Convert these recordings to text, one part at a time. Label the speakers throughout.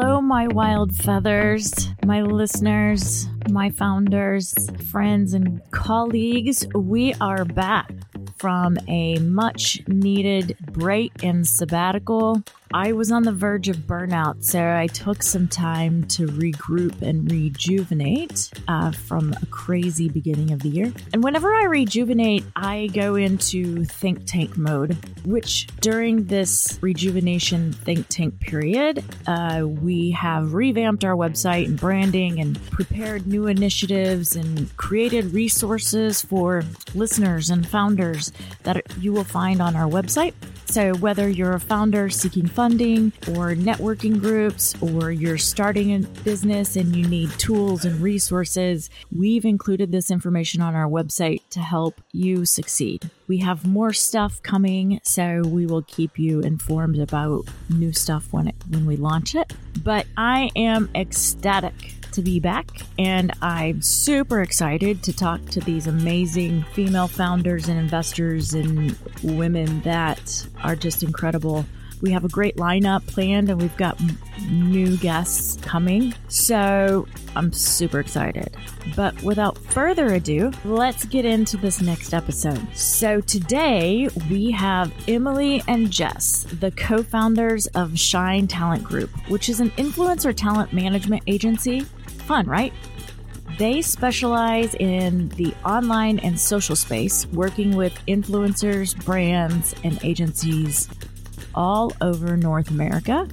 Speaker 1: Hello, my wild feathers, my listeners, my founders, friends, and colleagues. We are back from a much needed break and sabbatical. I was on the verge of burnout, so I took some time to regroup and rejuvenate uh, from a crazy beginning of the year. And whenever I rejuvenate, I go into think tank mode, which during this rejuvenation think tank period, uh, we have revamped our website and branding and prepared new initiatives and created resources for listeners and founders that you will find on our website. So, whether you're a founder seeking funding or networking groups, or you're starting a business and you need tools and resources, we've included this information on our website to help you succeed. We have more stuff coming, so we will keep you informed about new stuff when it when we launch it. But I am ecstatic to be back, and I'm super excited to talk to these amazing female founders and investors and women that are just incredible. We have a great lineup planned and we've got new guests coming. So I'm super excited. But without further ado, let's get into this next episode. So today we have Emily and Jess, the co founders of Shine Talent Group, which is an influencer talent management agency. Fun, right? They specialize in the online and social space, working with influencers, brands, and agencies all over North America.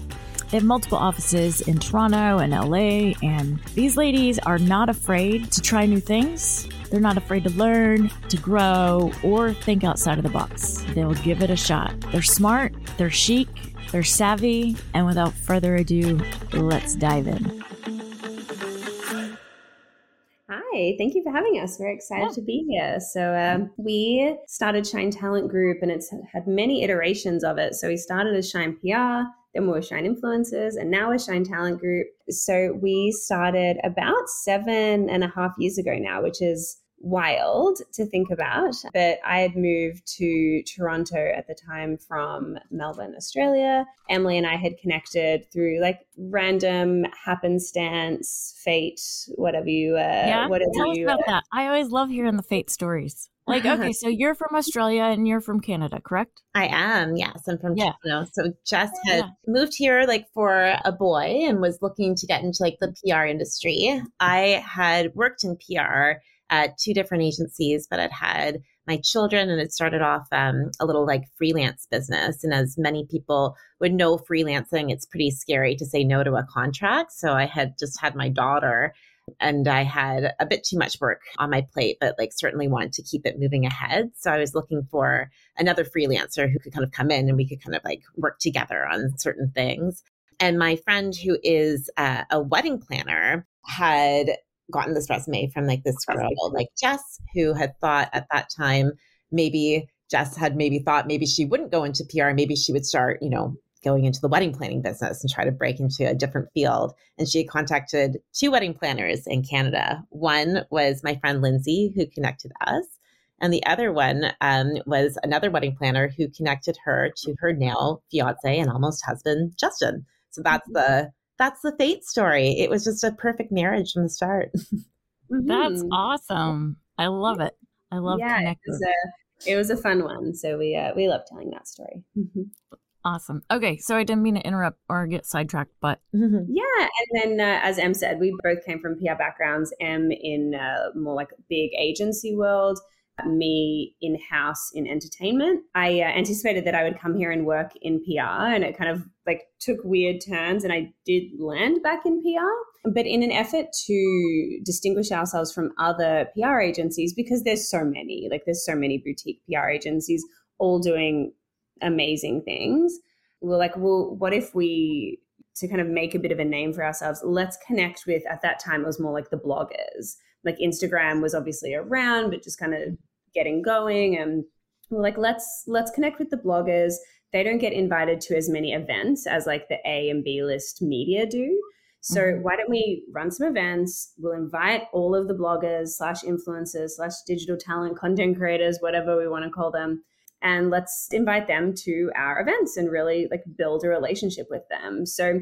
Speaker 1: They have multiple offices in Toronto and LA, and these ladies are not afraid to try new things. They're not afraid to learn, to grow, or think outside of the box. They'll give it a shot. They're smart, they're chic, they're savvy, and without further ado, let's dive in.
Speaker 2: Hi, thank you for having us. We're excited
Speaker 1: Yeah.
Speaker 2: to be here. So, um, we started Shine Talent Group and it's had many iterations of it. So, we started as Shine PR, then we were Shine Influencers, and now we're Shine Talent Group. So, we started about seven and a half years ago now, which is wild to think about. But I had moved to Toronto at the time from Melbourne, Australia. Emily and I had connected through like random happenstance, fate, whatever you, uh,
Speaker 1: Yeah,
Speaker 2: whatever
Speaker 1: tell us about
Speaker 2: uh,
Speaker 1: that. I always love hearing the fate stories. Like, okay, so you're from Australia and you're from Canada, correct?
Speaker 3: I am, yes. I'm from
Speaker 1: Yeah.
Speaker 3: Toronto. So Jess had
Speaker 1: Yeah.
Speaker 3: moved here like for a boy and was looking to get into like the PR industry. I had worked in PR at two different agencies, but I'd had my children and it started off um, a little like freelance business. And as many people would know freelancing, it's pretty scary to say no to a contract. So I had just had my daughter and I had a bit too much work on my plate, but like certainly wanted to keep it moving ahead. So I was looking for another freelancer who could kind of come in and we could kind of like work together on certain things. And my friend who is uh, a wedding planner had gotten this resume from like this girl, like Jess, who had thought at that time maybe Jess had maybe thought maybe she wouldn't go into PR, maybe she would start, you know, going into the wedding planning business and try to break into a different field. And she contacted two wedding planners in Canada. One was my friend Lindsay, who connected us. And the other one um, was another wedding planner who connected her to her now fiance and almost husband, Justin. So that's the that's the fate story. It was just a perfect marriage from the start.
Speaker 1: That's
Speaker 2: mhm.
Speaker 1: awesome. I love it. I love
Speaker 2: yeah, it
Speaker 1: connecting.
Speaker 2: was, a, it was a fun one. So we uh, we love telling that story. Mhm.
Speaker 1: Awesome. Okay, so I didn't mean to interrupt or get sidetracked, but
Speaker 2: Yeah, and then uh, as Em said, we both came from PR backgrounds. Em in uh, more like big agency world, me in house in entertainment. I uh, anticipated that I would come here and work in PR, and it kind of like took weird turns, and I did land back in PR. But in an effort to distinguish ourselves from other PR agencies, because there's so many, like there's so many boutique PR agencies all doing amazing things. We're like, well, what if we to kind of make a bit of a name for ourselves, let's connect with, at that time, it was more like the bloggers. Like Instagram was obviously around, but just kind of getting going. And we're like, let's, let's connect with the bloggers. They don't get invited to as many events as like the A and B list media do. So
Speaker 1: Mhm.
Speaker 2: why don't we run some events? We'll invite all of the bloggers slash influencers slash digital talent content creators, whatever we want to call them, and let's invite them to our events and really like build a relationship with them. So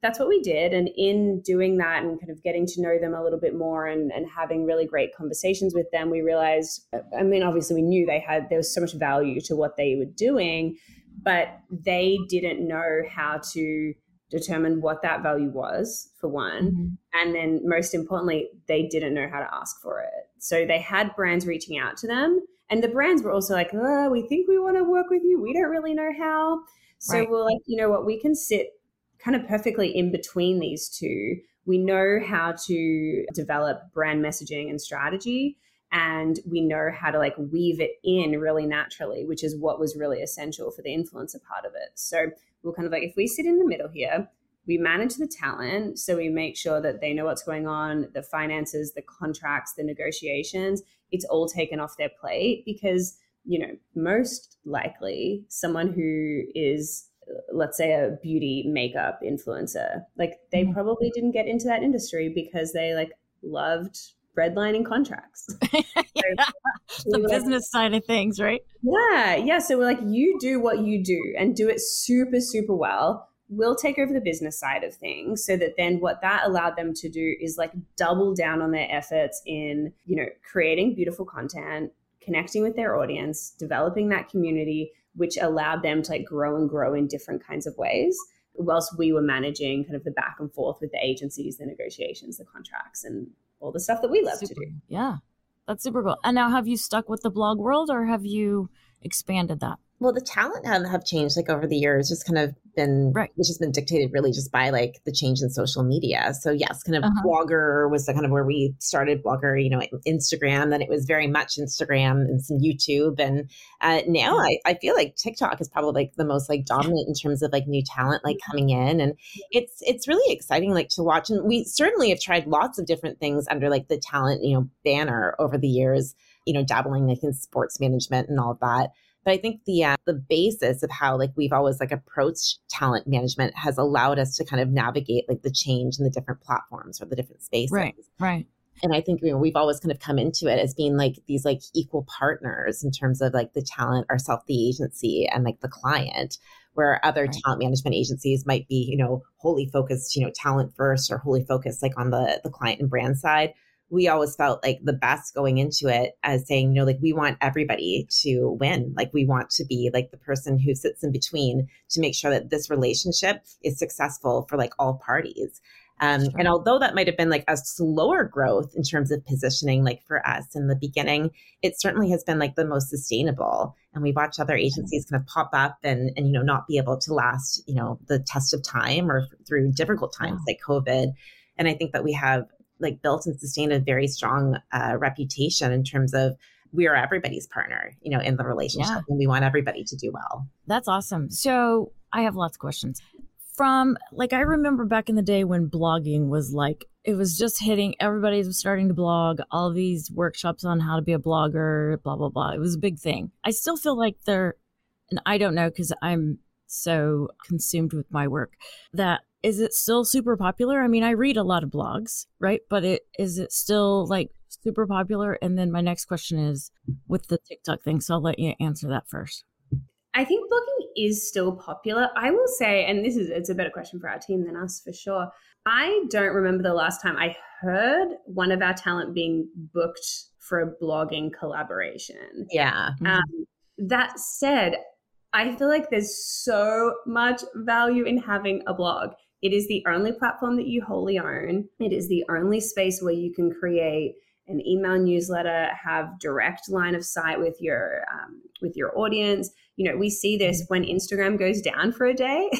Speaker 2: that's what we did. And in doing that and kind of getting to know them a little bit more and, and having really great conversations with them, we realized, I mean, obviously we knew they had, there was so much value to what they were doing, but they didn't know how to determine what that value was for one mm-hmm. and then most importantly they didn't know how to ask for it so they had brands reaching out to them and the brands were also like oh, we think we want to work with you we don't really know how so right. we're like you know what we can sit kind of perfectly in between these two. We know how to develop brand messaging and strategy, and we know how to like weave it in really naturally, which is what was really essential for the influencer part of it. So we're kind of like, if we sit in the middle here, we manage the talent. So we make sure that they know what's going on, the finances, the contracts, the negotiations, it's all taken off their plate because, you know, most likely someone who is let's say a beauty makeup influencer like they mm-hmm. probably didn't get into that industry because they like loved redlining contracts.
Speaker 1: Yeah, the business like, side of things right?
Speaker 2: Yeah yeah. So we're like you do what you do and do it super super well. We'll take over the business side of things so that then what that allowed them to do is like double down on their efforts in you know creating beautiful content connecting with their audience developing that community which allowed them to like grow and grow in different kinds of ways whilst we were managing kind of the back and forth with the agencies the negotiations the contracts and all the stuff that we love
Speaker 1: super,
Speaker 2: to do.
Speaker 1: Yeah that's super cool. And now have you stuck with the blog world or have you expanded that?
Speaker 3: Well the talent have, have changed like over the years just kind of been right. which has been dictated really just by like the change in social media. So yes kind of uh-huh. blogger was the kind of where we started blogger you know instagram then it was very much instagram and some youtube. And uh, now I, I feel like tiktok is probably like the most like dominant in terms of like new talent like coming in. And it's it's really exciting like to watch. And we certainly have tried lots of different things under like the talent you know banner over the years you know dabbling like in sports management and all of that but I think the uh, the basis of how like we've always like approached talent management has allowed us to kind of navigate like the change in the different platforms or the different spaces.
Speaker 1: Right. Right.
Speaker 3: And I think you know, we've always kind of come into it as being like these like equal partners in terms of like the talent, ourself, the agency, and like the client where other right. talent management agencies might be, you know, wholly focused, you know, talent first or wholly focused like on the the client and brand side we always felt like the best going into it as saying, you know, like we want everybody to win. Like we want to be like the person who sits in between to make sure that this relationship is successful for like all parties. Um. And although that might have been like a slower growth in terms of positioning, like for us in the beginning, it certainly has been like the most sustainable. And we watch other agencies kind of pop up and and you know not be able to last you know the test of time or through difficult times like COVID. And I think that we have like built and sustained a very strong uh, reputation in terms of we are everybody's partner, you know, in the relationship, yeah. and we want everybody to do well.
Speaker 1: That's awesome. So I have lots of questions. From like I remember back in the day when blogging was like it was just hitting everybody was starting to blog, all these workshops on how to be a blogger, blah blah blah. It was a big thing. I still feel like they're and I don't know because I'm so consumed with my work that is it still super popular? I mean, I read a lot of blogs, right? But it is it still like super popular? And then my next question is with the TikTok thing. So I'll let you answer that first.
Speaker 2: I think blogging is still popular. I will say, and this is it's a better question for our team than us for sure. I don't remember the last time I heard one of our talent being booked for a blogging collaboration.
Speaker 3: Yeah.
Speaker 2: Um, that said, I feel like there's so much value in having a blog. It is the only platform that you wholly own. It is the only space where you can create an email newsletter, have direct line of sight with your um, with your audience. You know, we see this mm-hmm. when Instagram goes down for a day,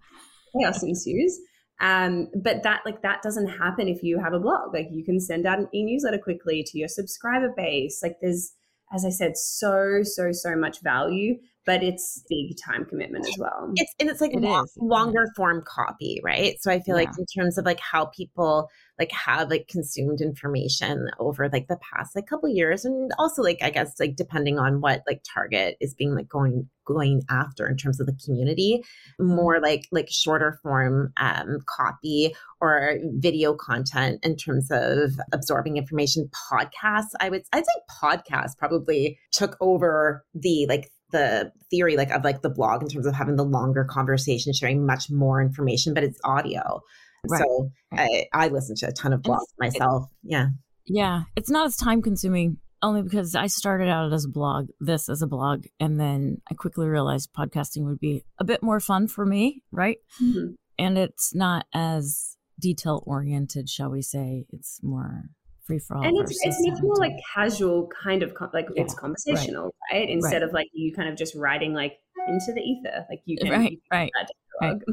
Speaker 2: chaos ensues. Um, but that like that doesn't happen if you have a blog. Like you can send out an e-newsletter quickly to your subscriber base. Like there's, as I said, so so so much value but it's big time commitment as well.
Speaker 3: It's and it's like it long, longer form copy, right? So I feel yeah. like in terms of like how people like have like consumed information over like the past like couple years and also like I guess like depending on what like target is being like going going after in terms of the community, more like like shorter form um copy or video content in terms of absorbing information podcasts i would i'd say podcasts probably took over the like the theory like of like the blog in terms of having the longer conversation, sharing much more information, but it's audio. Right. So I, I listen to a ton of blogs myself. Yeah.
Speaker 1: Yeah. It's not as time consuming only because I started out as a blog, this as a blog, and then I quickly realized podcasting would be a bit more fun for me, right? Mm-hmm. And it's not as detail oriented, shall we say. It's more free for all.
Speaker 2: And it's, it's more like casual kind of like yeah, it's conversational, right? right? Instead right. of like you kind of just writing like into the ether, like you uh, can
Speaker 1: right, you can right, right.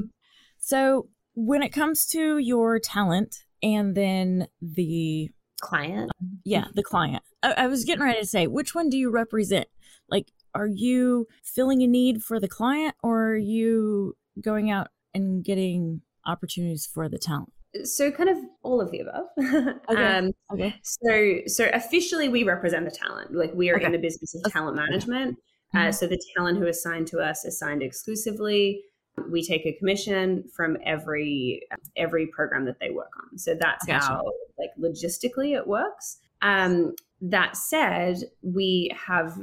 Speaker 1: So when it comes to your talent and then the
Speaker 3: client,
Speaker 1: yeah, the client. I, I was getting ready to say, which one do you represent? Like, are you filling a need for the client, or are you going out and getting opportunities for the talent?
Speaker 2: So kind of all of the above. okay. Um, okay. So so officially we represent the talent. Like we are okay. in the business of talent management. Uh, mm-hmm. Uh, so the talent who is signed to us is signed exclusively. We take a commission from every every program that they work on. So that's how like logistically it works. Um, that said, we have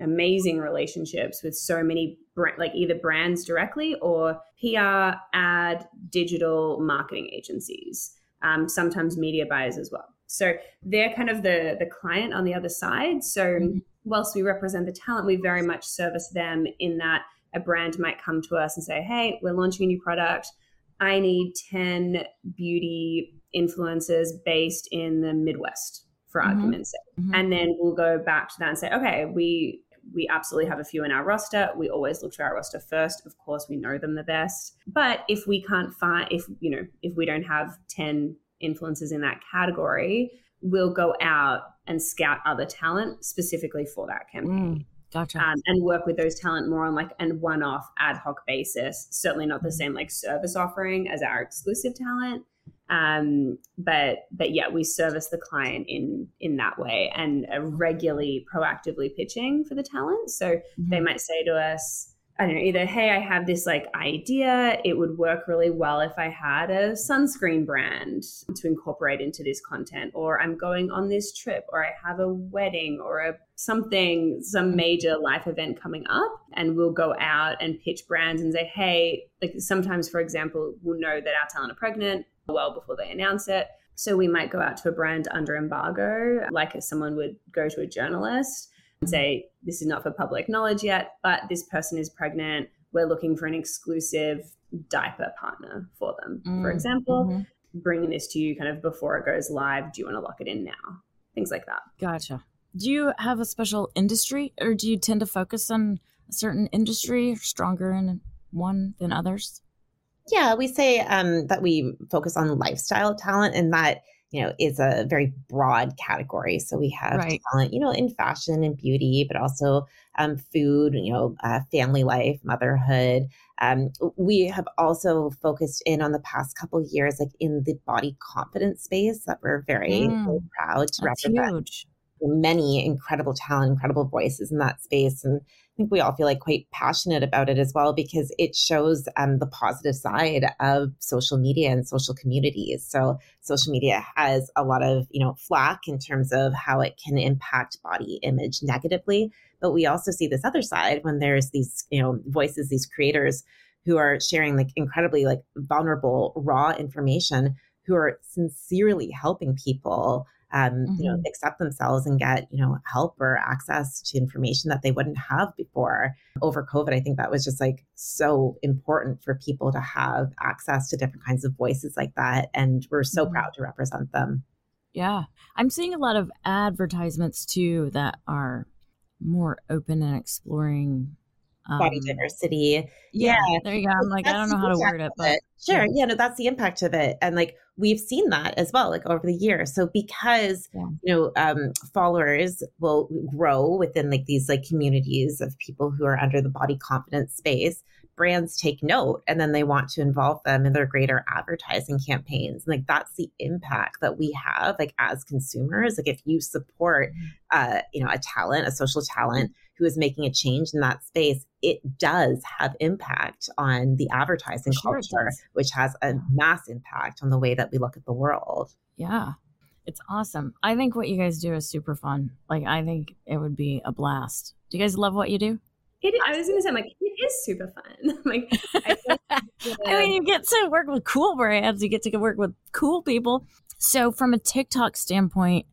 Speaker 2: amazing relationships with so many like either brands directly or PR, ad, digital marketing agencies, um, sometimes media buyers as well. So they're kind of the the client on the other side. So mm-hmm. whilst we represent the talent, we very much service them in that a brand might come to us and say, "Hey, we're launching a new product. I need ten beauty influencers based in the Midwest." For mm-hmm. argument's sake. Mm-hmm. And then we'll go back to that and say, okay, we we absolutely have a few in our roster. We always look to our roster first. Of course, we know them the best. But if we can't find if you know, if we don't have 10 influencers in that category, we'll go out and scout other talent specifically for that campaign.
Speaker 1: Mm. Gotcha.
Speaker 2: Um, and work with those talent more on like an one-off ad hoc basis. Certainly not the mm. same like service offering as our exclusive talent, um, but but yeah, we service the client in in that way and regularly proactively pitching for the talent. So mm-hmm. they might say to us, I don't know, either, hey, I have this like idea. It would work really well if I had a sunscreen brand to incorporate into this content, or I'm going on this trip, or I have a wedding or a something, some major life event coming up. And we'll go out and pitch brands and say, hey, like sometimes, for example, we'll know that our talent are pregnant well before they announce it. So we might go out to a brand under embargo, like if someone would go to a journalist and say, This is not for public knowledge yet, but this person is pregnant. We're looking for an exclusive diaper partner for them. Mm, for example, mm-hmm. bringing this to you kind of before it goes live. Do you want to lock it in now? Things like that.
Speaker 1: Gotcha. Do you have a special industry or do you tend to focus on a certain industry stronger in one than others?
Speaker 3: Yeah, we say um, that we focus on lifestyle talent, and that you know is a very broad category. So we have right. talent, you know, in fashion and beauty, but also um, food, you know, uh, family life, motherhood. Um, we have also focused in on the past couple years, like in the body confidence space, that we're very, mm, very proud to represent. Huge. Many incredible talent, incredible voices in that space, and think we all feel like quite passionate about it as well because it shows um, the positive side of social media and social communities. So social media has a lot of you know flack in terms of how it can impact body image negatively, but we also see this other side when there's these you know voices, these creators who are sharing like incredibly like vulnerable raw information who are sincerely helping people um, mm-hmm. you know, mm-hmm. accept themselves and get, you know, help or access to information that they wouldn't have before. Over COVID, I think that was just like so important for people to have access to different kinds of voices like that. And we're so mm-hmm. proud to represent them.
Speaker 1: Yeah. I'm seeing a lot of advertisements too that are more open and exploring
Speaker 3: um, body diversity.
Speaker 1: Yeah, yeah, there you go. I'm like, that's I don't know how to word it, but
Speaker 3: it. sure. Yeah. yeah, no, that's the impact of it. And like we've seen that as well, like over the years. So because yeah. you know, um, followers will grow within like these like communities of people who are under the body confidence space, brands take note and then they want to involve them in their greater advertising campaigns. And like that's the impact that we have like as consumers. Like if you support mm-hmm. uh, you know, a talent, a social talent who is making a change in that space, it does have impact on the advertising sure culture, which has a mass impact on the way that we look at the world.
Speaker 1: Yeah. It's awesome. I think what you guys do is super fun. Like I think it would be a blast. Do you guys love what you do?
Speaker 2: It, I was going to say, I'm like, it is super fun. like, I, think,
Speaker 1: yeah. I mean, you get to work with cool brands, you get to work with cool people. So, from a TikTok standpoint,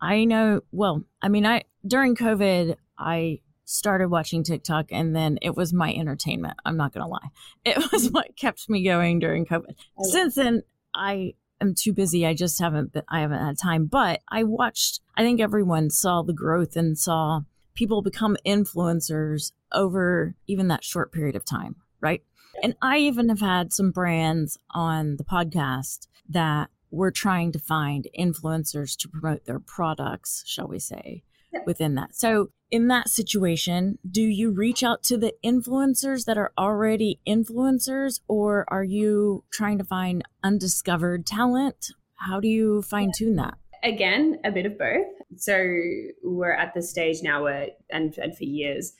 Speaker 1: I know, well, I mean, I during COVID, I started watching TikTok and then it was my entertainment. I'm not going to lie. It was what kept me going during COVID. Since then, I am too busy. I just haven't been, I haven't had time, but I watched, I think everyone saw the growth and saw people become influencers over even that short period of time, right? And I even have had some brands on the podcast that were trying to find influencers to promote their products, shall we say, within that. So, in that situation, do you reach out to the influencers that are already influencers, or are you trying to find undiscovered talent? How do you fine tune that?
Speaker 2: Again, a bit of both. So, we're at the stage now where, and, and for years,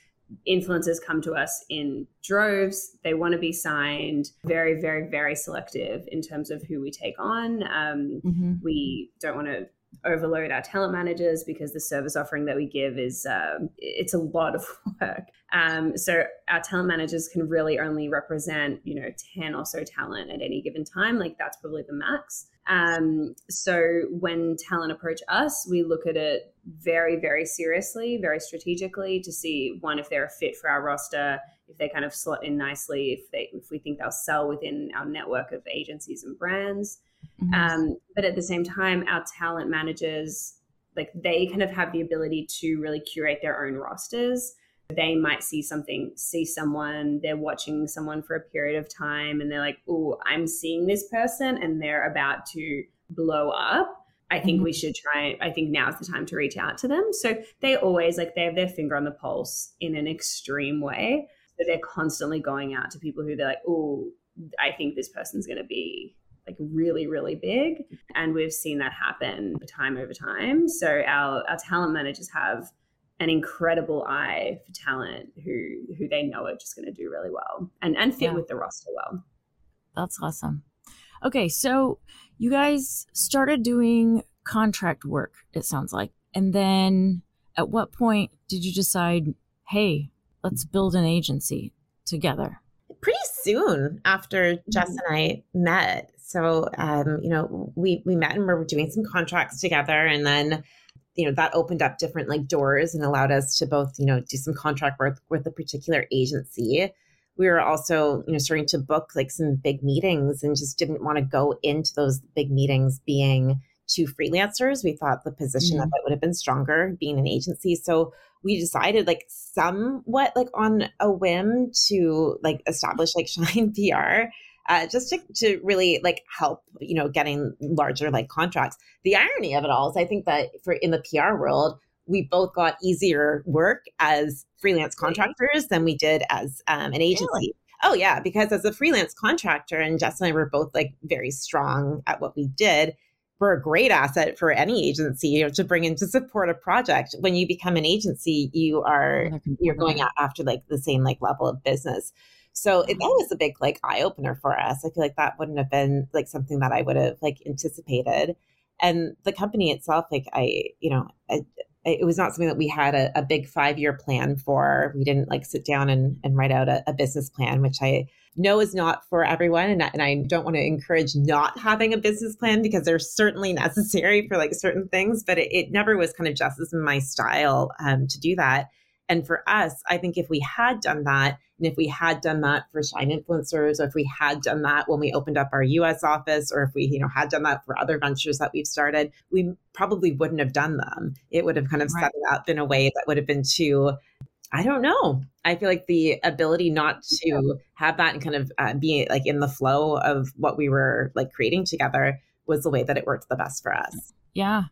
Speaker 2: influencers come to us in droves. They want to be signed. Very, very, very selective in terms of who we take on. Um, mm-hmm. We don't want to overload our talent managers because the service offering that we give is um, it's a lot of work. Um, so our talent managers can really only represent you know ten or so talent at any given time. Like that's probably the max. Um, so when talent approach us, we look at it very very seriously, very strategically to see one if they're a fit for our roster. If they kind of slot in nicely, if they if we think they'll sell within our network of agencies and brands, Mm-hmm. Um, but at the same time, our talent managers, like they kind of have the ability to really curate their own rosters. They might see something, see someone, they're watching someone for a period of time, and they're like, oh, I'm seeing this person and they're about to blow up. I think mm-hmm. we should try. I think now's the time to reach out to them. So they always like they have their finger on the pulse in an extreme way. So they're constantly going out to people who they're like, oh, I think this person's going to be like really really big and we've seen that happen time over time so our our talent managers have an incredible eye for talent who who they know are just going to do really well and and fit yeah. with the roster well
Speaker 1: that's awesome okay so you guys started doing contract work it sounds like and then at what point did you decide hey let's build an agency together
Speaker 3: pretty soon after Jess mm-hmm. and I met. So, um, you know, we we met and we were doing some contracts together, and then, you know, that opened up different like doors and allowed us to both, you know, do some contract work with a particular agency. We were also, you know, starting to book like some big meetings, and just didn't want to go into those big meetings being two freelancers. We thought the position mm-hmm. of it would have been stronger being an agency. So we decided like somewhat like on a whim to like establish like Shine PR uh, just to, to really like help you know getting larger like contracts. The irony of it all is i think that for in the pr world we both got easier work as freelance contractors than we did as um, an agency. Really? oh yeah because as a freelance contractor and jess and i were both like very strong at what we did we're a great asset for any agency you know, to bring in to support a project. When you become an agency you are you're going after like the same like level of business so it, that was a big like eye opener for us. I feel like that wouldn't have been like something that I would have like anticipated. And the company itself, like I, you know, I, it was not something that we had a, a big five year plan for. We didn't like sit down and, and write out a, a business plan, which I know is not for everyone. And, and I don't want to encourage not having a business plan because they're certainly necessary for like certain things, but it, it never was kind of just as my style um, to do that. And for us, I think if we had done that, and if we had done that for Shine influencers, or if we had done that when we opened up our US office, or if we, you know, had done that for other ventures that we've started, we probably wouldn't have done them. It would have kind of right. set it up in a way that would have been too I don't know. I feel like the ability not to have that and kind of uh, be like in the flow of what we were like creating together was the way that it worked the best for us.
Speaker 1: Yeah.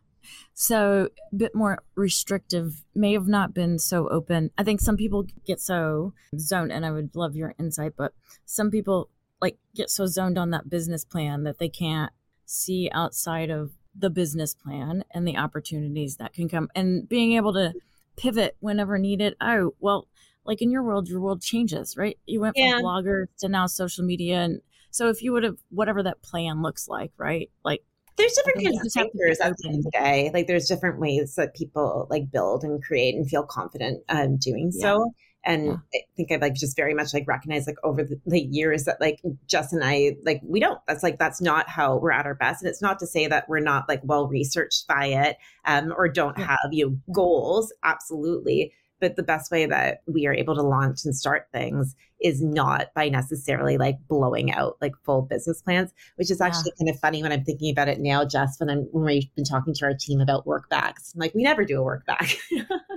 Speaker 1: So a bit more restrictive may have not been so open. I think some people get so zoned, and I would love your insight, but some people like get so zoned on that business plan that they can't see outside of the business plan and the opportunities that can come and being able to pivot whenever needed. Oh, well, like in your world, your world changes, right? You went from blogger to now social media. And so if you would have, whatever that plan looks like, right? Like
Speaker 3: there's different kinds of thinkers at the end of the day. Like there's different ways that people like build and create and feel confident um, doing yeah. so. and yeah. I think I've like just very much like recognized like over the, the, years that like Jess and I like we don't. That's like that's not how we're at our best. And it's not to say that we're not like well researched by it um, or don't have you know goals. Absolutely, but the best way that we are able to launch and start things is not by necessarily like blowing out like full business plans, which is actually yeah. kind of funny when I'm thinking about it now, Jess, when I'm when we've been talking to our team about work backs. I'm like, we never do a work back.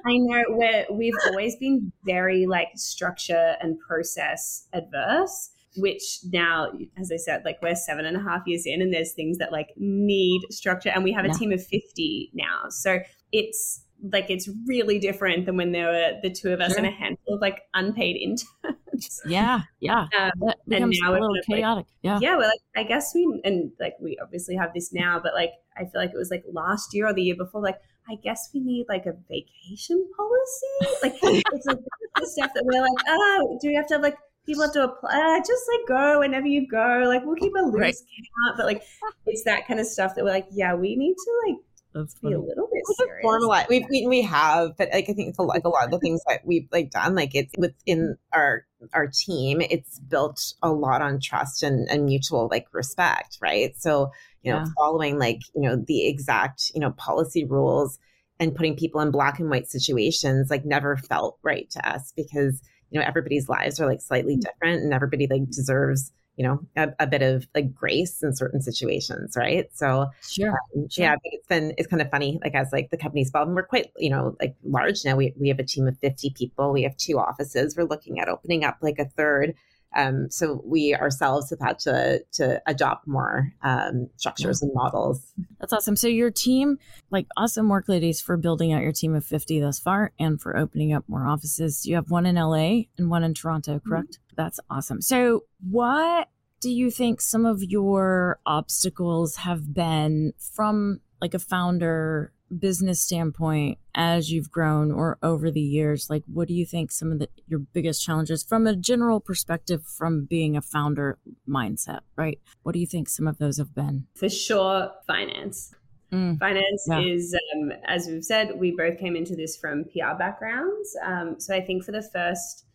Speaker 2: I know we're we've always been very like structure and process adverse which now, as I said, like we're seven and a half years in, and there's things that like need structure, and we have a yeah. team of 50 now. So it's like it's really different than when there were the two of us sure. and a handful of like unpaid interns.
Speaker 1: Yeah, yeah. Um, that becomes a little chaotic. Like, yeah,
Speaker 2: yeah. Well, like I guess we and like we obviously have this now, but like I feel like it was like last year or the year before. Like I guess we need like a vacation policy. Like it's like the stuff that we're like, oh, do we have to have like people have to apply? Uh, just like go whenever you go. Like we'll keep a loose right. count, but like it's that kind of stuff that we're like, yeah, we need to like that's funny. Be a little bit serious. Formalize.
Speaker 3: We, we we have, but like I think it's a, like a lot of the things that we've like done, like it's within our our team, it's built a lot on trust and, and mutual like respect, right? So you know, yeah. following like you know the exact you know policy rules and putting people in black and white situations like never felt right to us because you know everybody's lives are like slightly mm. different and everybody like deserves you know a, a, bit of like grace in certain situations right? So
Speaker 1: sure, um,
Speaker 3: sure. yeah it's been it's kind of funny like as like the company's evolved and we're quite you know like large now. We, we have a team of 50 people. We have two offices. We're looking at opening up like a third um, so we ourselves have had to to adopt more um, structures and models.
Speaker 1: That's awesome. So your team, like awesome work, ladies, for building out your team of fifty thus far, and for opening up more offices. You have one in LA and one in Toronto, correct? Mm-hmm. That's awesome. So what do you think some of your obstacles have been from like a founder business standpoint as you've grown or over the years like what do you think some of the your biggest challenges from a general perspective from being a founder mindset right? What do you think some of those have been?
Speaker 2: For sure finance. Mm. finance yeah. is um, as we've said we both came into this from pr backgrounds. Um, so i think for the first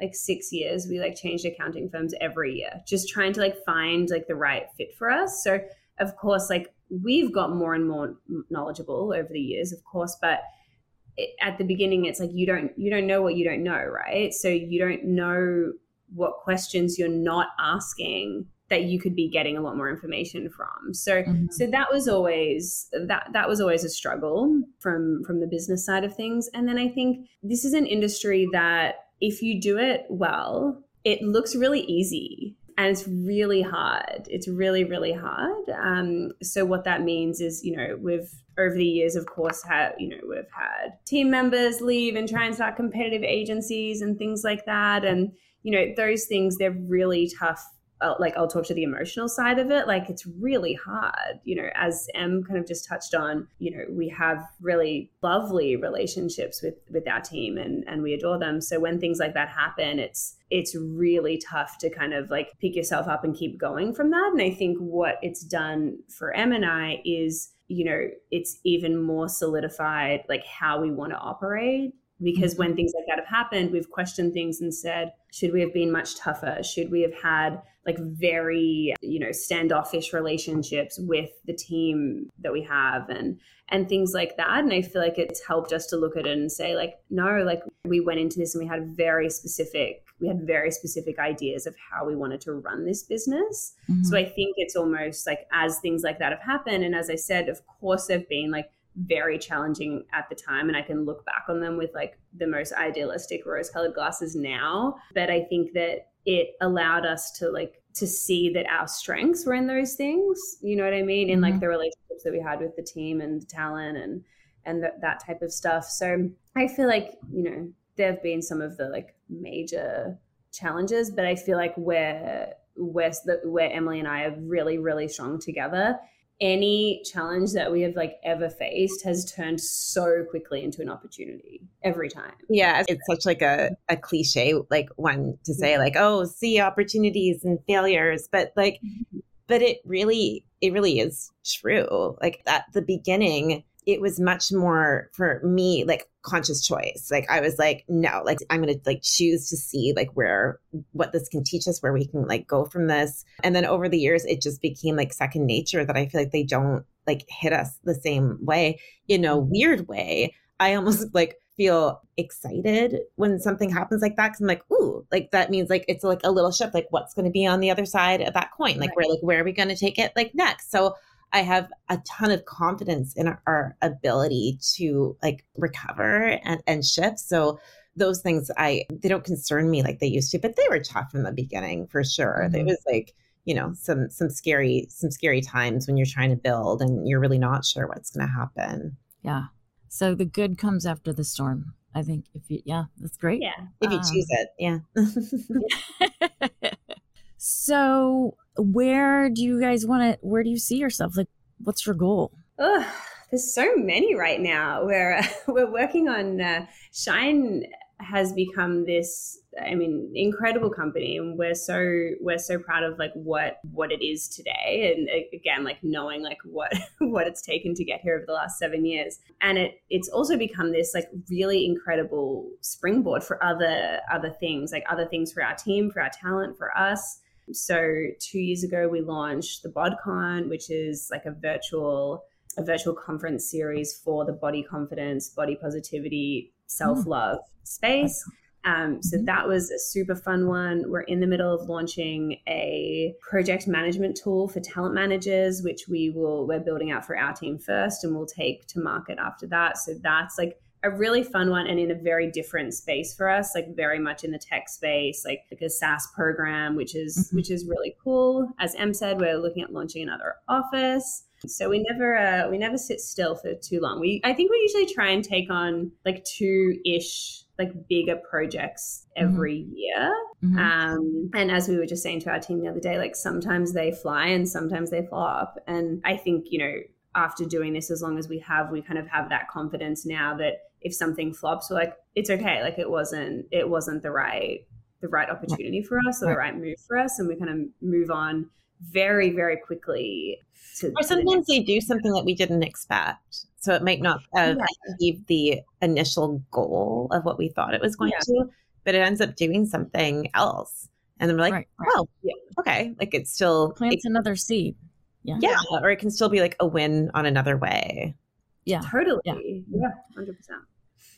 Speaker 2: like six years we like changed accounting firms every year just trying to like find like the right fit for us. So of course like we've got more and more knowledgeable over the years, of course, but at the beginning it's like you don't you don't know what you don't know right? So you don't know what questions you're not asking that you could be getting a lot more information from. So mm-hmm. so that was always that that was always a struggle from from the business side of things. And then i think this is an industry that if you do it well it looks really easy and it's really hard. It's really, really hard. Um, so what that means is, you know, we've over the years, of course, had you know we've had team members leave and try and start competitive agencies and things like that, and you know those things they're really tough like I'll talk to the emotional side of it. Like it's really hard, you know, as Em kind of just touched on, you know, we have really lovely relationships with with our team and and we adore them. So when things like that happen, it's it's really tough to kind of like pick yourself up and keep going from that. And I think what it's done for Em and I is, you know, it's even more solidified like how we want to operate because mm-hmm. when things like that have happened, we've questioned things and said, should we have been much tougher? Should we have had like very, you know, standoffish relationships with the team that we have and and things like that. And I feel like it's helped us to look at it and say, like, no, like we went into this and we had very specific, we had very specific ideas of how we wanted to run this business. Mm-hmm. So I think it's almost like as things like that have happened, and as I said, of course, they've been like very challenging at the time and I can look back on them with like the most idealistic rose colored glasses now but I think that it allowed us to like to see that our strengths were in those things you know what I mean in mm-hmm. like the relationships that we had with the team and the talent and and th- that type of stuff so I feel like you know there have been some of the like major challenges but I feel like where where, where Emily and I are really really strong together any challenge that we have like ever faced has turned so quickly into an opportunity every time.
Speaker 3: Yeah, it's such like a, a cliche like one to say like, oh, see opportunities and failures, but like mm-hmm. but it really it really is true. Like at the beginning, it was much more for me like conscious choice. Like I was like, no, like I'm gonna like choose to see like where what this can teach us, where we can like go from this. And then over the years, it just became like second nature that I feel like they don't like hit us the same way in a mm-hmm. weird way. I almost like feel excited when something happens like that because I'm like, ooh, like that means like it's like a little shift. Like what's going to be on the other side of that coin? Like right. where like where are we going to take it like next? So I have a ton of confidence in our, our ability to like recover and, and shift. So those things I they don't concern me like they used to, but they were tough from the beginning for sure. Mm-hmm. It was like you know some some scary some scary times when you're trying to build and you're really not sure what's going to happen.
Speaker 1: Yeah. So the good comes after the storm. I think if you yeah, that's great.
Speaker 2: Yeah.
Speaker 3: If you um, choose
Speaker 1: it. Yeah. so where do you guys want to where do you see yourself? Like what's your goal?
Speaker 2: Oh there's so many right now. We're we're working on uh, shine has become this i mean incredible company and we're so we're so proud of like what what it is today. And again like knowing like what what it's taken to get here over the last seven years. And it it's also become this like really incredible springboard for other other things like other things for our team for our talent for us so two years ago, we launched the BodCon, which is like a virtual a virtual conference series for the body confidence, body positivity, self love mm. space. Um, so mm-hmm. that was a super fun one. We're in the middle of launching a project management tool for talent managers, which we will we're building out for our team first, and we'll take to market after that. So that's like a really fun one and in a very different space for us like very much in the tech space like, like a saas program which is mm-hmm. which is really cool as em said we're looking at launching another office so we never uh, we never sit still for too long we i think we usually try and take on like two ish like bigger projects mm-hmm. every mm-hmm. year mm-hmm. um and as we were just saying to our team the other day like sometimes they fly and sometimes they flop and i think you know after doing this as long as we have we kind of have that confidence now that if something flops we're like it's okay like it wasn't it wasn't the right the right opportunity for us or the right move for us and we kind of move on very very quickly
Speaker 3: to, or sometimes they do something that we didn't expect so it might not have yeah. achieved the initial goal of what we thought it was going yeah. to but it ends up doing something else and then we're like right, right. oh yeah. okay like it's still
Speaker 1: plants
Speaker 3: it,
Speaker 1: another seed
Speaker 3: yeah. Yeah. Or it can still be like a win on another way.
Speaker 1: Yeah.
Speaker 2: Totally. Yeah. yeah 100%.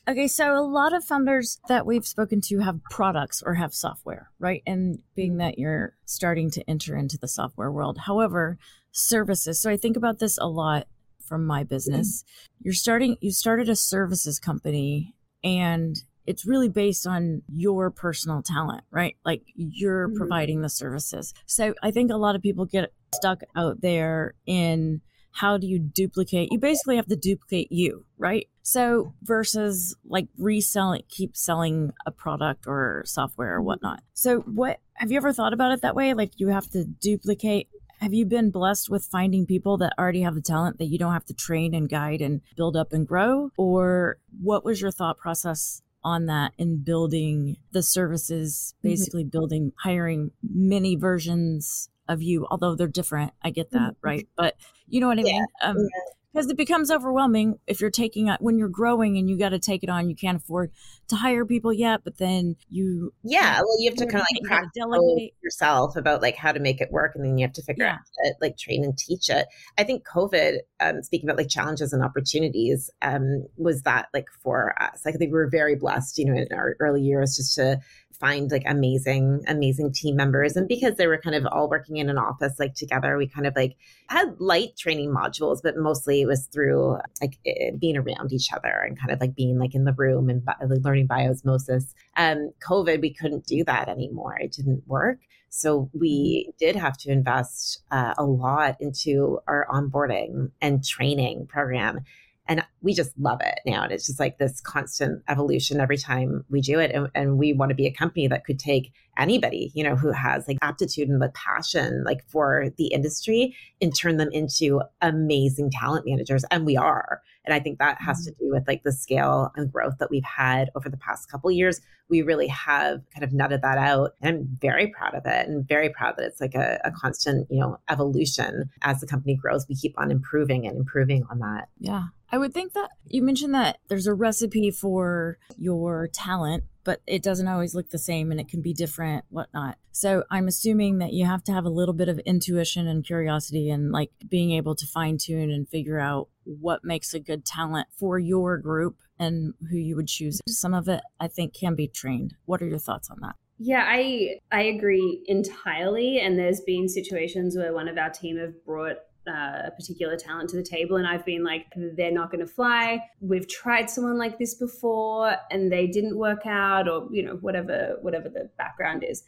Speaker 1: Okay, so a lot of founders that we've spoken to have products or have software, right? And being mm-hmm. that you're starting to enter into the software world. However, services. So I think about this a lot from my business. Mm-hmm. You're starting you started a services company and it's really based on your personal talent, right? Like you're mm-hmm. providing the services. So I think a lot of people get stuck out there in how do you duplicate? You basically have to duplicate you, right? So versus like reselling, keep selling a product or software or mm-hmm. whatnot. So what have you ever thought about it that way? Like you have to duplicate have you been blessed with finding people that already have the talent that you don't have to train and guide and build up and grow? Or what was your thought process on that in building the services, mm-hmm. basically mm-hmm. building, hiring many versions of you, although they're different. I get that, mm-hmm. right? But you know what I yeah. mean? Um, yeah because it becomes overwhelming if you're taking it when you're growing and you got to take it on. You can't afford to hire people yet, but then you
Speaker 3: yeah, well, you have to kind of like practice delegate yourself about like how to make it work, and then you have to figure yeah. out how to like train and teach it. I think COVID, um, speaking about like challenges and opportunities, um, was that like for us. Like I think we were very blessed, you know, in our early years just to find like amazing amazing team members and because they were kind of all working in an office like together we kind of like had light training modules but mostly it was through like being around each other and kind of like being like in the room and like, learning by osmosis um covid we couldn't do that anymore. It didn't work. So we mm-hmm. did have to invest uh, a lot into our onboarding and training program and we just love it now. And it's just like this constant evolution every time we do it. And, and, we want to be a company that could take anybody, you know, who has like aptitude and the passion like for the industry and turn them into amazing talent managers. And we are. And I think that has to mm-hmm. do with like the scale and growth that we've had over the past couple years. We really have kind of nutted that out. And I'm very proud of it and very proud that it's like a, a constant, you know, evolution as the company grows. We keep on improving and improving on that.
Speaker 1: Yeah. I would think that you mentioned that there's a recipe for your talent, but it doesn't always look the same and it can be different, whatnot. So I'm assuming that you have to have a little bit of intuition and curiosity and like being able to fine tune and figure out what makes a good talent for your group and who you would choose. Some of it I think can be trained. What are your thoughts on that?
Speaker 2: Yeah, I I agree entirely. And there's been situations where one of our team have brought uh, a particular talent to the table, and I've been like, they're not going to fly. We've tried someone like this before, and they didn't work out, or you know, whatever whatever the background is.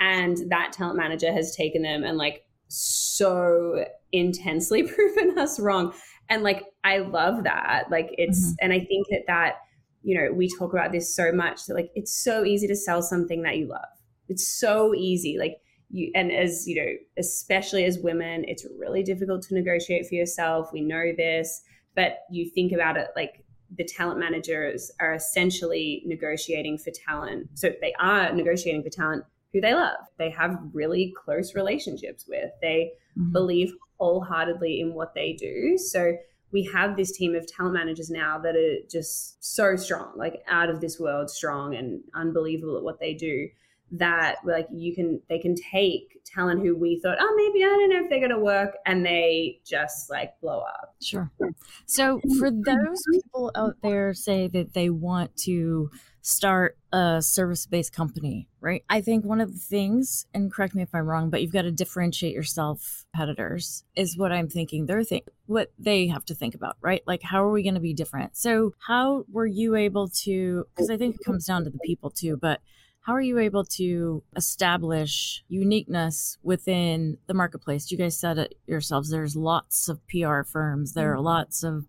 Speaker 2: And that talent manager has taken them and like so intensely proven us wrong. And like, I love that. Like, it's, mm-hmm. and I think that that you know, we talk about this so much that like it's so easy to sell something that you love. It's so easy. Like you and as you know, especially as women, it's really difficult to negotiate for yourself. We know this, but you think about it like the talent managers are essentially negotiating for talent. So they are negotiating for talent who they love. They have really close relationships with. They mm-hmm. believe wholeheartedly in what they do. So we have this team of talent managers now that are just so strong, like out of this world strong and unbelievable at what they do that like you can they can take talent who we thought oh maybe i don't know if they're going to work and they just like blow up
Speaker 1: sure so for those people out there say that they want to start a service based company, right? I think one of the things, and correct me if I'm wrong, but you've got to differentiate yourself, competitors, is what I'm thinking they're think what they have to think about, right? Like how are we going to be different? So how were you able to because I think it comes down to the people too, but how are you able to establish uniqueness within the marketplace? You guys said it yourselves. There's lots of PR firms. There are mm-hmm. lots of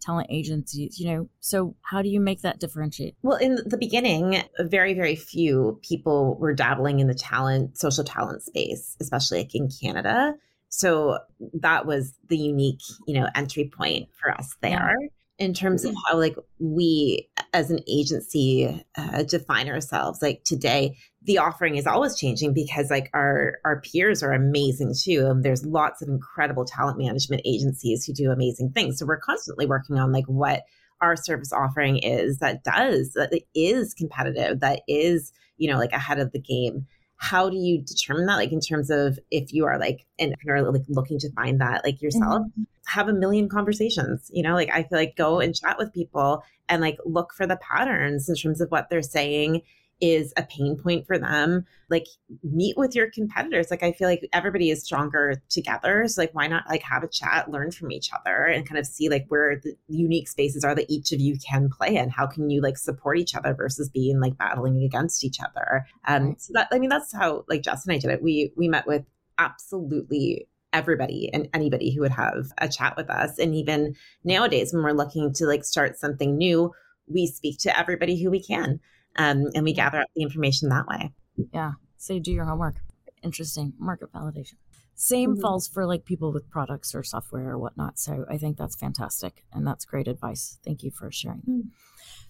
Speaker 1: talent agencies you know so how do you make that differentiate
Speaker 3: well in the beginning very very few people were dabbling in the talent social talent space especially like in canada so that was the unique you know entry point for us there yeah in terms of how like we as an agency uh, define ourselves like today the offering is always changing because like our our peers are amazing too and there's lots of incredible talent management agencies who do amazing things. So we're constantly working on like what our service offering is that does that is competitive that is you know like ahead of the game how do you determine that like in terms of if you are like an entrepreneur like looking to find that like yourself mm-hmm. have a million conversations you know like i feel like go and chat with people and like look for the patterns in terms of what they're saying is a pain point for them like meet with your competitors. Like i feel like everybody is stronger together so like why not like have a chat learn from each other and kind of see like where the unique spaces are that each of you can play in. How can you like support each other versus being like battling against each other? Um right. so that i mean that's how like jess and i did it. We we met with absolutely everybody and anybody who would have a chat with us. And even nowadays when we're looking to like start something new we speak to everybody who we can um, and we gather up the information that way.
Speaker 1: Yeah. So you do your homework. Interesting. Market validation. Same mm-hmm. falls for like people with products or software or whatnot. So I think that's fantastic. And that's great advice. Thank you for sharing. Mm-hmm.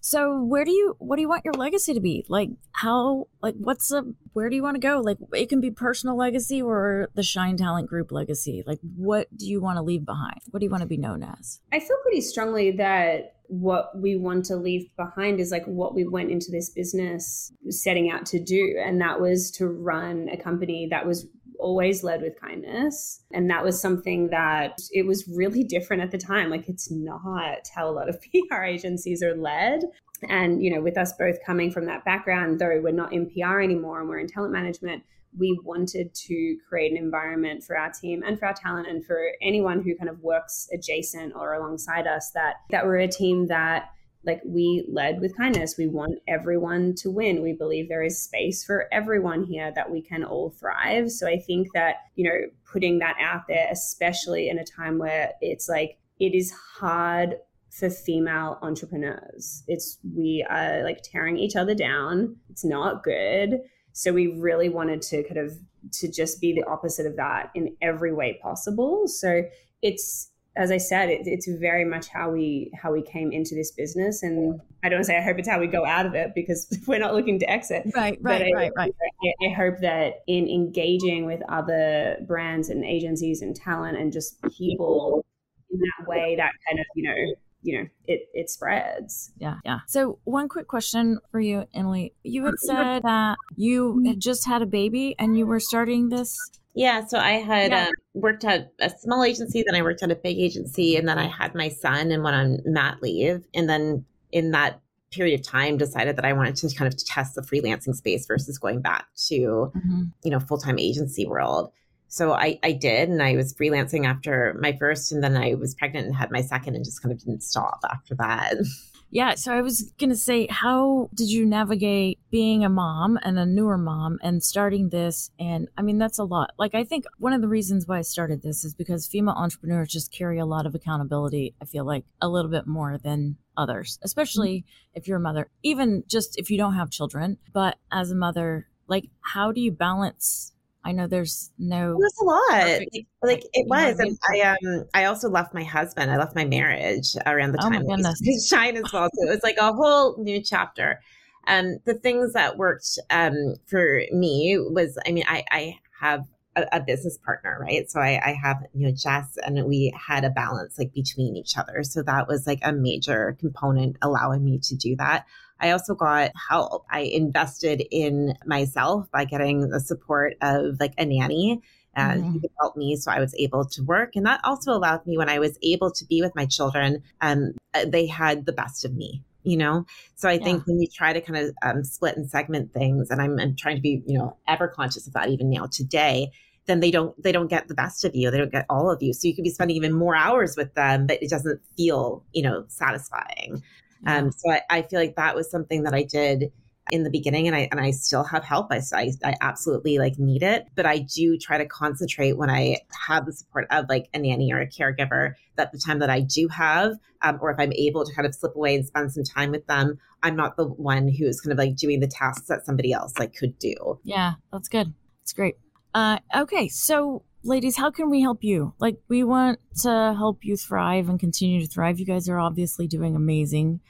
Speaker 1: So where do you what do you want your legacy to be? Like how like what's the where do you want to go? Like it can be personal legacy or the Shine Talent Group legacy. Like what do you want to leave behind? What do you want to be known as?
Speaker 2: I feel pretty strongly that what we want to leave behind is like what we went into this business setting out to do and that was to run a company that was always led with kindness. And that was something that it was really different at the time. Like it's not how a lot of PR agencies are led. And you know with us both coming from that background though we're not in PR anymore and we're in talent management we wanted to create an environment for our team and for our talent and for anyone who kind of works adjacent or alongside us that that we're a team that like we led with kindness. We want everyone to win. We believe there is space for everyone here that we can all thrive. So i think that you know putting that out there especially in a time where it's like it is hard for female entrepreneurs. It's we are like tearing each other down. It's not good. So we really wanted to kind of to just be the opposite of that in every way possible. So it's as I said, it, it's very much how we how we came into this business, and I don't say I hope it's how we go out of it because we're not looking to exit.
Speaker 1: Right, right, I, right, right.
Speaker 2: I, I hope that in engaging with other brands and agencies and talent and just people in that way, that kind of you know you know it it spreads
Speaker 1: yeah yeah so one quick question for you emily you had said that you had just had a baby and you were starting this
Speaker 3: yeah, so I had yeah. um, worked at a small agency, then I worked at a big agency, and then I had my son and went on mat leave. And then in that period of time, decided that I wanted to kind of test the freelancing space versus going back to, mm-hmm. you know, full time agency world. So I, I did, and I was freelancing after my first, and then I was pregnant and had my second, and just kind of didn't stop after that.
Speaker 1: Yeah. So I was going to say, how did you navigate being a mom and a newer mom and starting this? And I mean, that's a lot. Like, I think one of the reasons why I started this is because female entrepreneurs just carry a lot of accountability. I feel like a little bit more than others, especially mm-hmm. if you're a mother, even just if you don't have children. But as a mother, like, how do you balance I know there's no.
Speaker 3: It was a lot. Perfect, like, it was, and I um I also left my husband. I left my marriage around the time oh time of shine as well. So it was like a whole new chapter. Um, the things that worked um for me was, I mean, I I have a, a business partner, right? So I I have you know Jess, and we had a balance like between each other. So that was like a major component allowing me to do that. I also got help. I invested in myself by getting the support of like a nanny and mm-hmm. he could help me so i was able to work and that also allowed me when i was able to be with my children um, uh, they had the best of me you know so i yeah. think when you try to kind of um, split and segment things and I'm, I'm trying to be you know ever conscious of that even now today then they don't they don't get the best of you they don't get all of you so you could be spending even more hours with them but it doesn't feel you know satisfying um, so I, I, feel like that was something that I did in the beginning and I and I still have help. I, I, I absolutely like need it, but I do try to concentrate when I have the support of like a nanny or a caregiver that the time that I do have, um, or if I'm able to kind of slip away and spend some time with them, I'm not the one who is kind of like doing the tasks that somebody else like could do.
Speaker 1: Yeah, that's good. It's great. Uh, okay, so ladies, how can we help you? Like, we want to help you thrive and continue to thrive. You guys are obviously doing amazing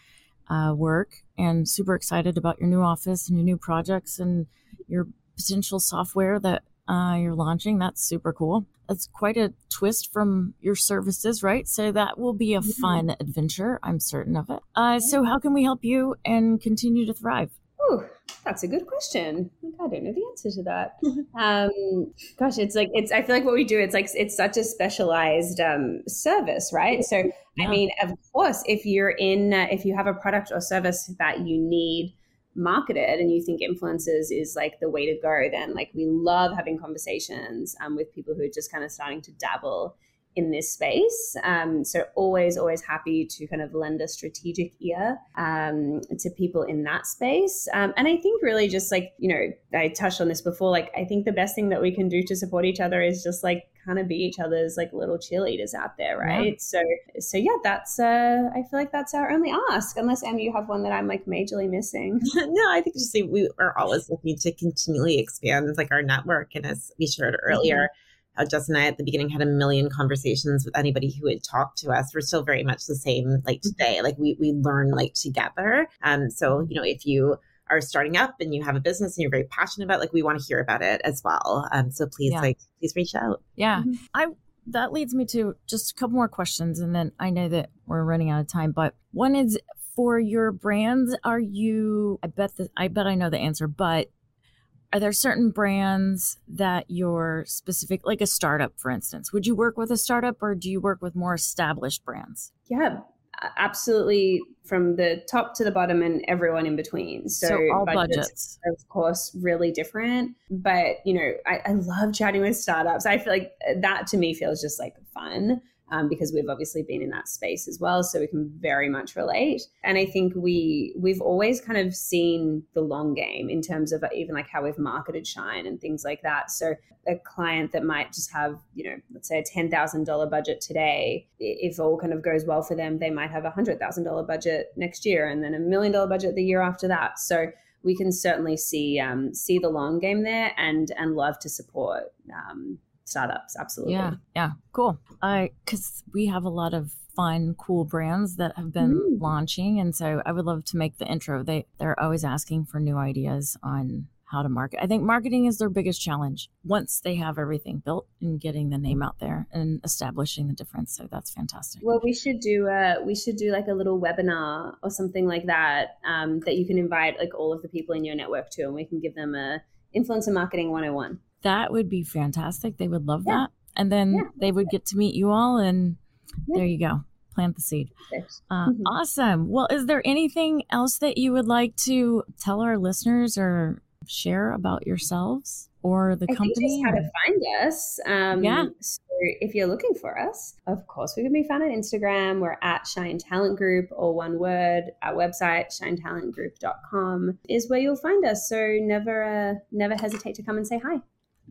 Speaker 1: uh, work and super excited about your new office and your new projects and your potential software that uh, you're launching. That's super cool. That's quite a twist from your services, right? So that will be a mm-hmm. fun adventure. I'm certain of it. Uh, so, how can we help you and continue to thrive?
Speaker 2: Ooh, that's a good question. I don't know the answer to that. um, gosh, it's like it's. I feel like what we do. It's like it's such a specialized um, service, right? So, yeah. I mean, of course, if you're in, uh, if you have a product or service that you need marketed and you think influencers is like the way to go, then like we love having conversations um, with people who are just kind of starting to dabble in this space. Um, so always, always happy to kind of lend a strategic ear um, to people in that space. Um, and I think really just like, you know, I touched on this before, like I think the best thing that we can do to support each other is just like kind of be each other's like little cheerleaders out there, right? Yeah. So, so yeah, that's, uh, I feel like that's our only ask, unless Em, you have one that I'm like majorly missing.
Speaker 3: no, I think just we are always looking to continually expand like our network. And as we shared earlier, mm-hmm how Jess and I at the beginning had a million conversations with anybody who would talk to us. We're still very much the same like mm-hmm. today. Like we we learn like together. Um so, you know, if you are starting up and you have a business and you're very passionate about like we want to hear about it as well. Um so please yeah. like please reach out.
Speaker 1: Yeah. Mm-hmm. I that leads me to just a couple more questions and then I know that we're running out of time, but one is for your brands, are you I bet that I bet I know the answer, but are there certain brands that you're specific like a startup for instance? Would you work with a startup or do you work with more established brands?
Speaker 2: Yeah absolutely from the top to the bottom and everyone in between.
Speaker 1: So, so all budgets, budgets,
Speaker 2: of course really different. But you know I, I love chatting with startups. I feel like uh, that to me feels just like fun um, because we've obviously been in that space as well so we can very much relate. And i think we we've always kind of seen the long game in terms of even like how we've marketed shine and things like that. So a client that might just have you know let's say a $10000 budget today if all kind of goes well for them they might have a $100000 budget next year and then a million dollar budget the year after that. So we can certainly see um, see the long game there and and love to support um, startups. Absolutely.
Speaker 1: Yeah. Yeah. Cool. I, cause we have a lot of fun, cool brands that have been mm. launching. And so I would love to make the intro. They, they're always asking for new ideas on how to market. I think marketing is their biggest challenge once they have everything built and getting the name out there and establishing the difference. So that's fantastic.
Speaker 2: Well, we should do a we should do like a little webinar or something like that um, that you can invite like all of the people in your network to, and we can give them a influencer marketing 101.
Speaker 1: That would be fantastic. They would love yeah. that. And then yeah. they would get to meet you all and yeah. there you go plant the seed. Uh, mm-hmm. Awesome. Well, is there anything else that you would like to tell our listeners or share about yourselves or the
Speaker 2: I
Speaker 1: company?
Speaker 2: how to find us. Um, yeah. So if you're looking for us, of course, we can be found on Instagram. We're at Shine Talent Group, or one word. Our website, shinetalentgroup.com, is where you'll find us. So never, uh, never hesitate to come and say hi.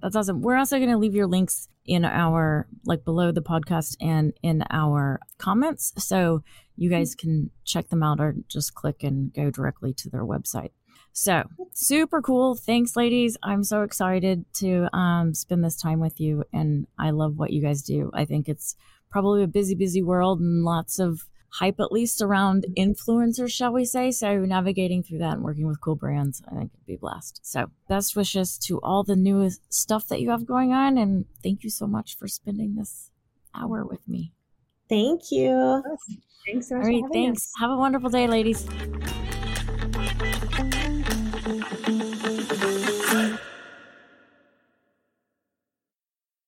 Speaker 1: That's awesome. We're also going to leave your links in our like below the podcast and in our comments so you guys can check them out or just click and go directly to their website. So super cool. Thanks, ladies. I'm so excited to um, spend this time with you, and I love what you guys do. I think it's probably a busy, busy world and lots of hype, at least around influencers, shall we say. So navigating through that and working with cool brands, I think would be blessed. So best wishes to all the newest stuff that you have going on. And thank you so much for spending this hour with me.
Speaker 3: Thank you.
Speaker 2: Thanks so
Speaker 1: much. All right. thanks. Us. Have a wonderful day, ladies.